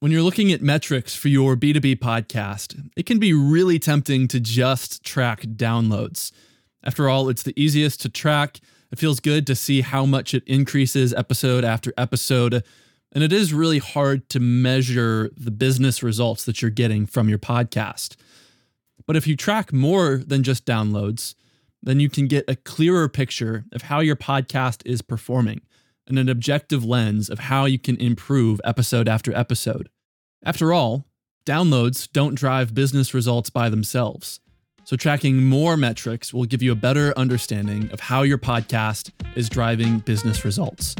When you're looking at metrics for your B2B podcast, it can be really tempting to just track downloads. After all, it's the easiest to track. It feels good to see how much it increases episode after episode. And it is really hard to measure the business results that you're getting from your podcast. But if you track more than just downloads, then you can get a clearer picture of how your podcast is performing and an objective lens of how you can improve episode after episode. After all, downloads don't drive business results by themselves. So, tracking more metrics will give you a better understanding of how your podcast is driving business results.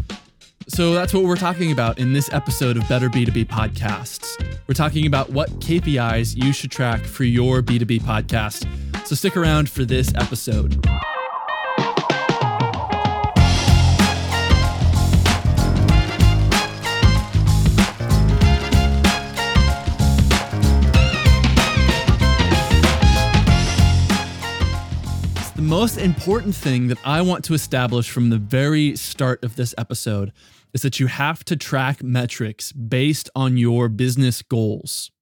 So, that's what we're talking about in this episode of Better B2B Podcasts. We're talking about what KPIs you should track for your B2B podcast. So, stick around for this episode. Most important thing that I want to establish from the very start of this episode is that you have to track metrics based on your business goals.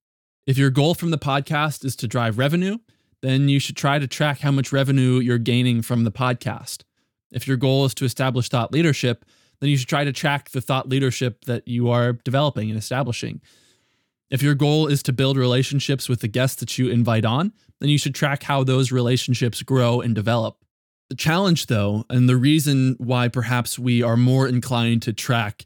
If your goal from the podcast is to drive revenue, then you should try to track how much revenue you're gaining from the podcast. If your goal is to establish thought leadership, then you should try to track the thought leadership that you are developing and establishing. If your goal is to build relationships with the guests that you invite on, then you should track how those relationships grow and develop. The challenge, though, and the reason why perhaps we are more inclined to track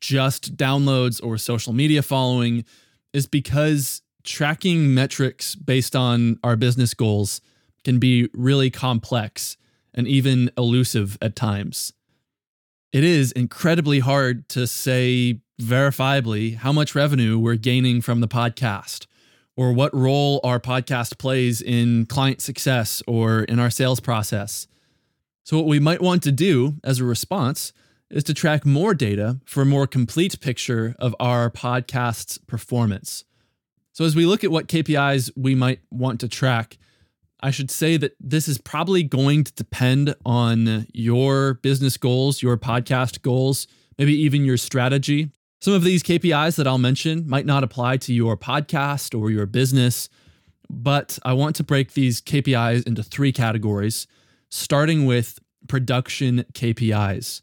just downloads or social media following is because tracking metrics based on our business goals can be really complex and even elusive at times. It is incredibly hard to say verifiably how much revenue we're gaining from the podcast or what role our podcast plays in client success or in our sales process. So, what we might want to do as a response is to track more data for a more complete picture of our podcast's performance. So, as we look at what KPIs we might want to track, I should say that this is probably going to depend on your business goals, your podcast goals, maybe even your strategy. Some of these KPIs that I'll mention might not apply to your podcast or your business, but I want to break these KPIs into three categories, starting with production KPIs.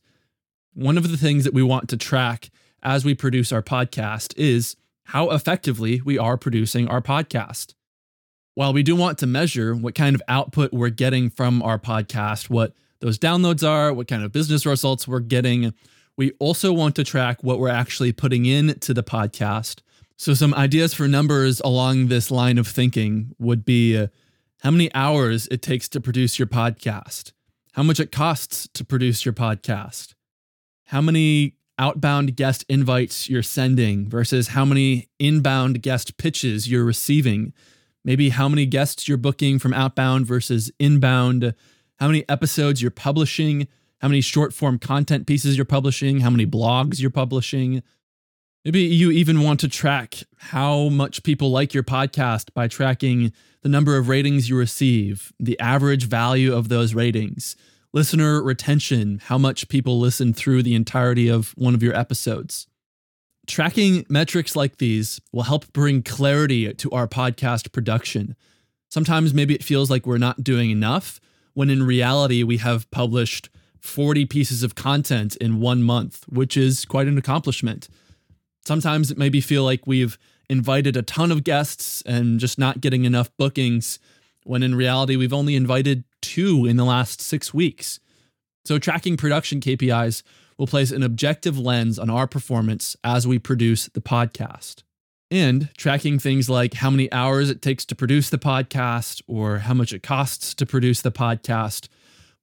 One of the things that we want to track as we produce our podcast is how effectively we are producing our podcast. While we do want to measure what kind of output we're getting from our podcast, what those downloads are, what kind of business results we're getting, we also want to track what we're actually putting into the podcast. So, some ideas for numbers along this line of thinking would be uh, how many hours it takes to produce your podcast, how much it costs to produce your podcast, how many outbound guest invites you're sending versus how many inbound guest pitches you're receiving, maybe how many guests you're booking from outbound versus inbound, how many episodes you're publishing how many short form content pieces you're publishing, how many blogs you're publishing. Maybe you even want to track how much people like your podcast by tracking the number of ratings you receive, the average value of those ratings, listener retention, how much people listen through the entirety of one of your episodes. Tracking metrics like these will help bring clarity to our podcast production. Sometimes maybe it feels like we're not doing enough, when in reality, we have published 40 pieces of content in one month, which is quite an accomplishment. Sometimes it maybe feel like we've invited a ton of guests and just not getting enough bookings, when in reality, we've only invited two in the last six weeks. So, tracking production KPIs will place an objective lens on our performance as we produce the podcast. And tracking things like how many hours it takes to produce the podcast or how much it costs to produce the podcast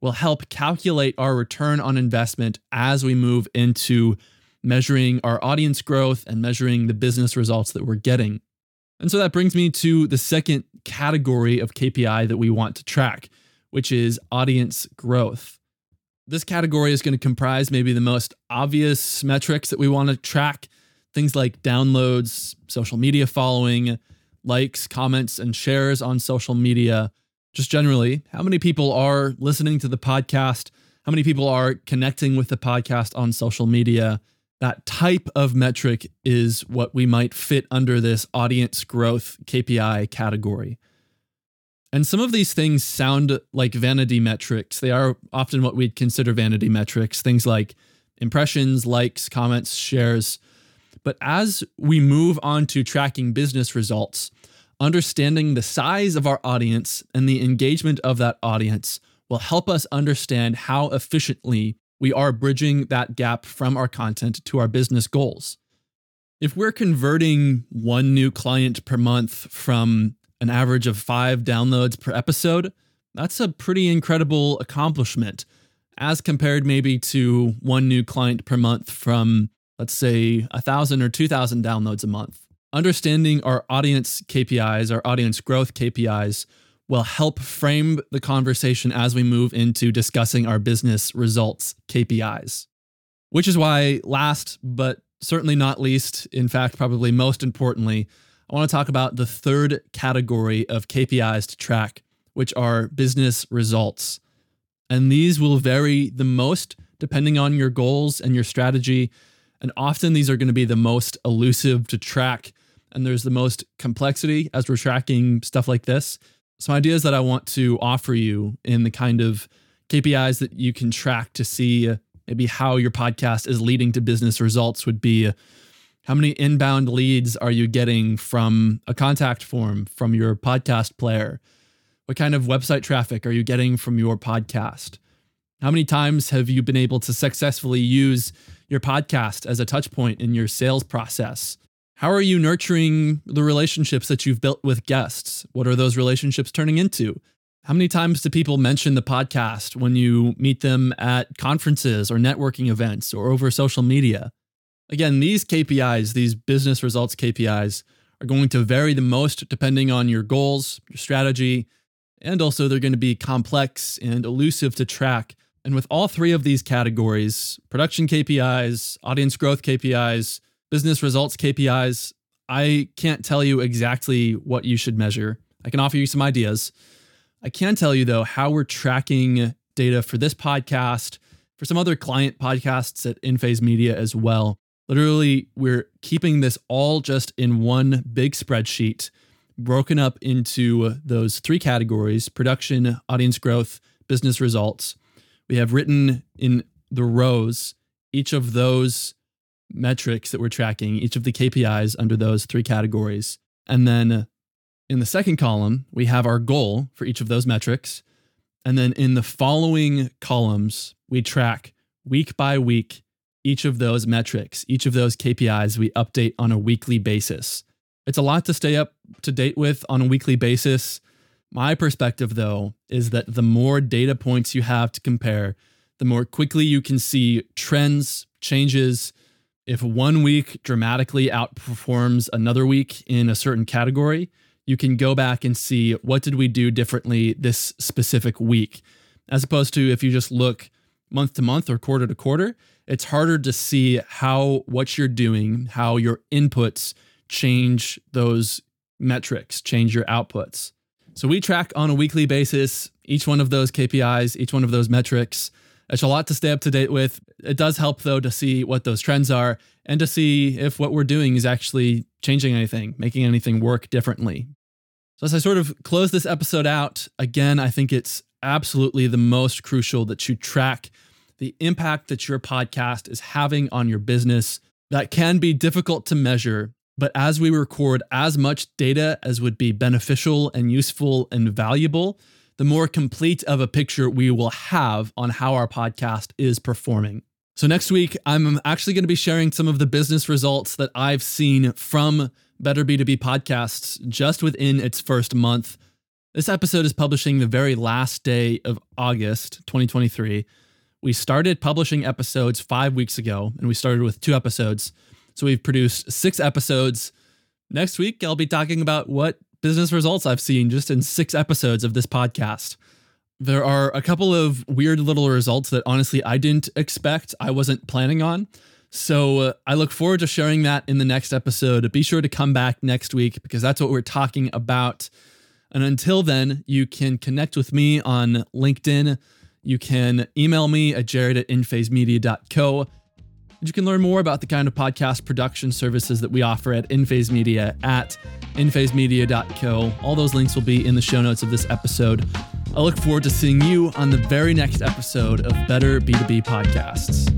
will help calculate our return on investment as we move into measuring our audience growth and measuring the business results that we're getting. And so that brings me to the second category of KPI that we want to track, which is audience growth. This category is going to comprise maybe the most obvious metrics that we want to track things like downloads, social media following, likes, comments, and shares on social media, just generally, how many people are listening to the podcast? How many people are connecting with the podcast on social media? that type of metric is what we might fit under this audience growth KPI category. And some of these things sound like vanity metrics. They are often what we'd consider vanity metrics, things like impressions, likes, comments, shares. But as we move on to tracking business results, understanding the size of our audience and the engagement of that audience will help us understand how efficiently we are bridging that gap from our content to our business goals. If we're converting one new client per month from an average of five downloads per episode, that's a pretty incredible accomplishment as compared maybe to one new client per month from, let's say, a thousand or 2,000 downloads a month. Understanding our audience KPIs, our audience growth KPIs, will help frame the conversation as we move into discussing our business results KPIs. Which is why, last but certainly not least, in fact, probably most importantly, I want to talk about the third category of KPIs to track, which are business results. And these will vary the most depending on your goals and your strategy. And often these are going to be the most elusive to track. And there's the most complexity as we're tracking stuff like this. Some ideas that I want to offer you in the kind of KPIs that you can track to see uh, maybe how your podcast is leading to business results would be uh, how many inbound leads are you getting from a contact form from your podcast player? What kind of website traffic are you getting from your podcast? How many times have you been able to successfully use your podcast as a touch point in your sales process? How are you nurturing the relationships that you've built with guests? What are those relationships turning into? How many times do people mention the podcast when you meet them at conferences or networking events or over social media? Again, these KPIs, these business results KPIs, are going to vary the most depending on your goals, your strategy, and also they're going to be complex and elusive to track. And with all three of these categories production KPIs, audience growth KPIs, business results KPIs I can't tell you exactly what you should measure. I can offer you some ideas. I can tell you, though, how we're tracking data for this podcast, for some other client podcasts at InPhase Media as well. Literally, we're keeping this all just in one big spreadsheet, broken up into those three categories production, audience growth, business results. We have written in the rows each of those metrics that we're tracking, each of the KPIs under those three categories. And then in the second column, we have our goal for each of those metrics. And then in the following columns, we track week by week each of those metrics, each of those KPIs we update on a weekly basis. It's a lot to stay up to date with on a weekly basis. My perspective, though, is that the more data points you have to compare, the more quickly you can see trends, changes. If one week dramatically outperforms another week in a certain category, you can go back and see what did we do differently this specific week. As opposed to if you just look month to month or quarter to quarter, it's harder to see how what you're doing, how your inputs change those metrics, change your outputs. So we track on a weekly basis each one of those KPIs, each one of those metrics. It's a lot to stay up to date with. It does help though to see what those trends are and to see if what we're doing is actually changing anything, making anything work differently. So as I sort of close this episode out, again, I think it's absolutely the most crucial that you track the impact that your podcast is having on your business. That can be difficult to measure, but as we record as much data as would be beneficial and useful and valuable, the more complete of a picture we will have on how our podcast is performing. So, next week, I'm actually going to be sharing some of the business results that I've seen from Better B2B podcasts just within its first month. This episode is publishing the very last day of August 2023. We started publishing episodes five weeks ago, and we started with two episodes. So we've produced six episodes. Next week, I'll be talking about what business results I've seen just in six episodes of this podcast. There are a couple of weird little results that honestly I didn't expect, I wasn't planning on. So uh, I look forward to sharing that in the next episode. Be sure to come back next week because that's what we're talking about. And until then, you can connect with me on LinkedIn. You can email me at jared at inphasemedia.co. You can learn more about the kind of podcast production services that we offer at InPhase Media at inphasemedia.co. All those links will be in the show notes of this episode. I look forward to seeing you on the very next episode of Better B2B Podcasts.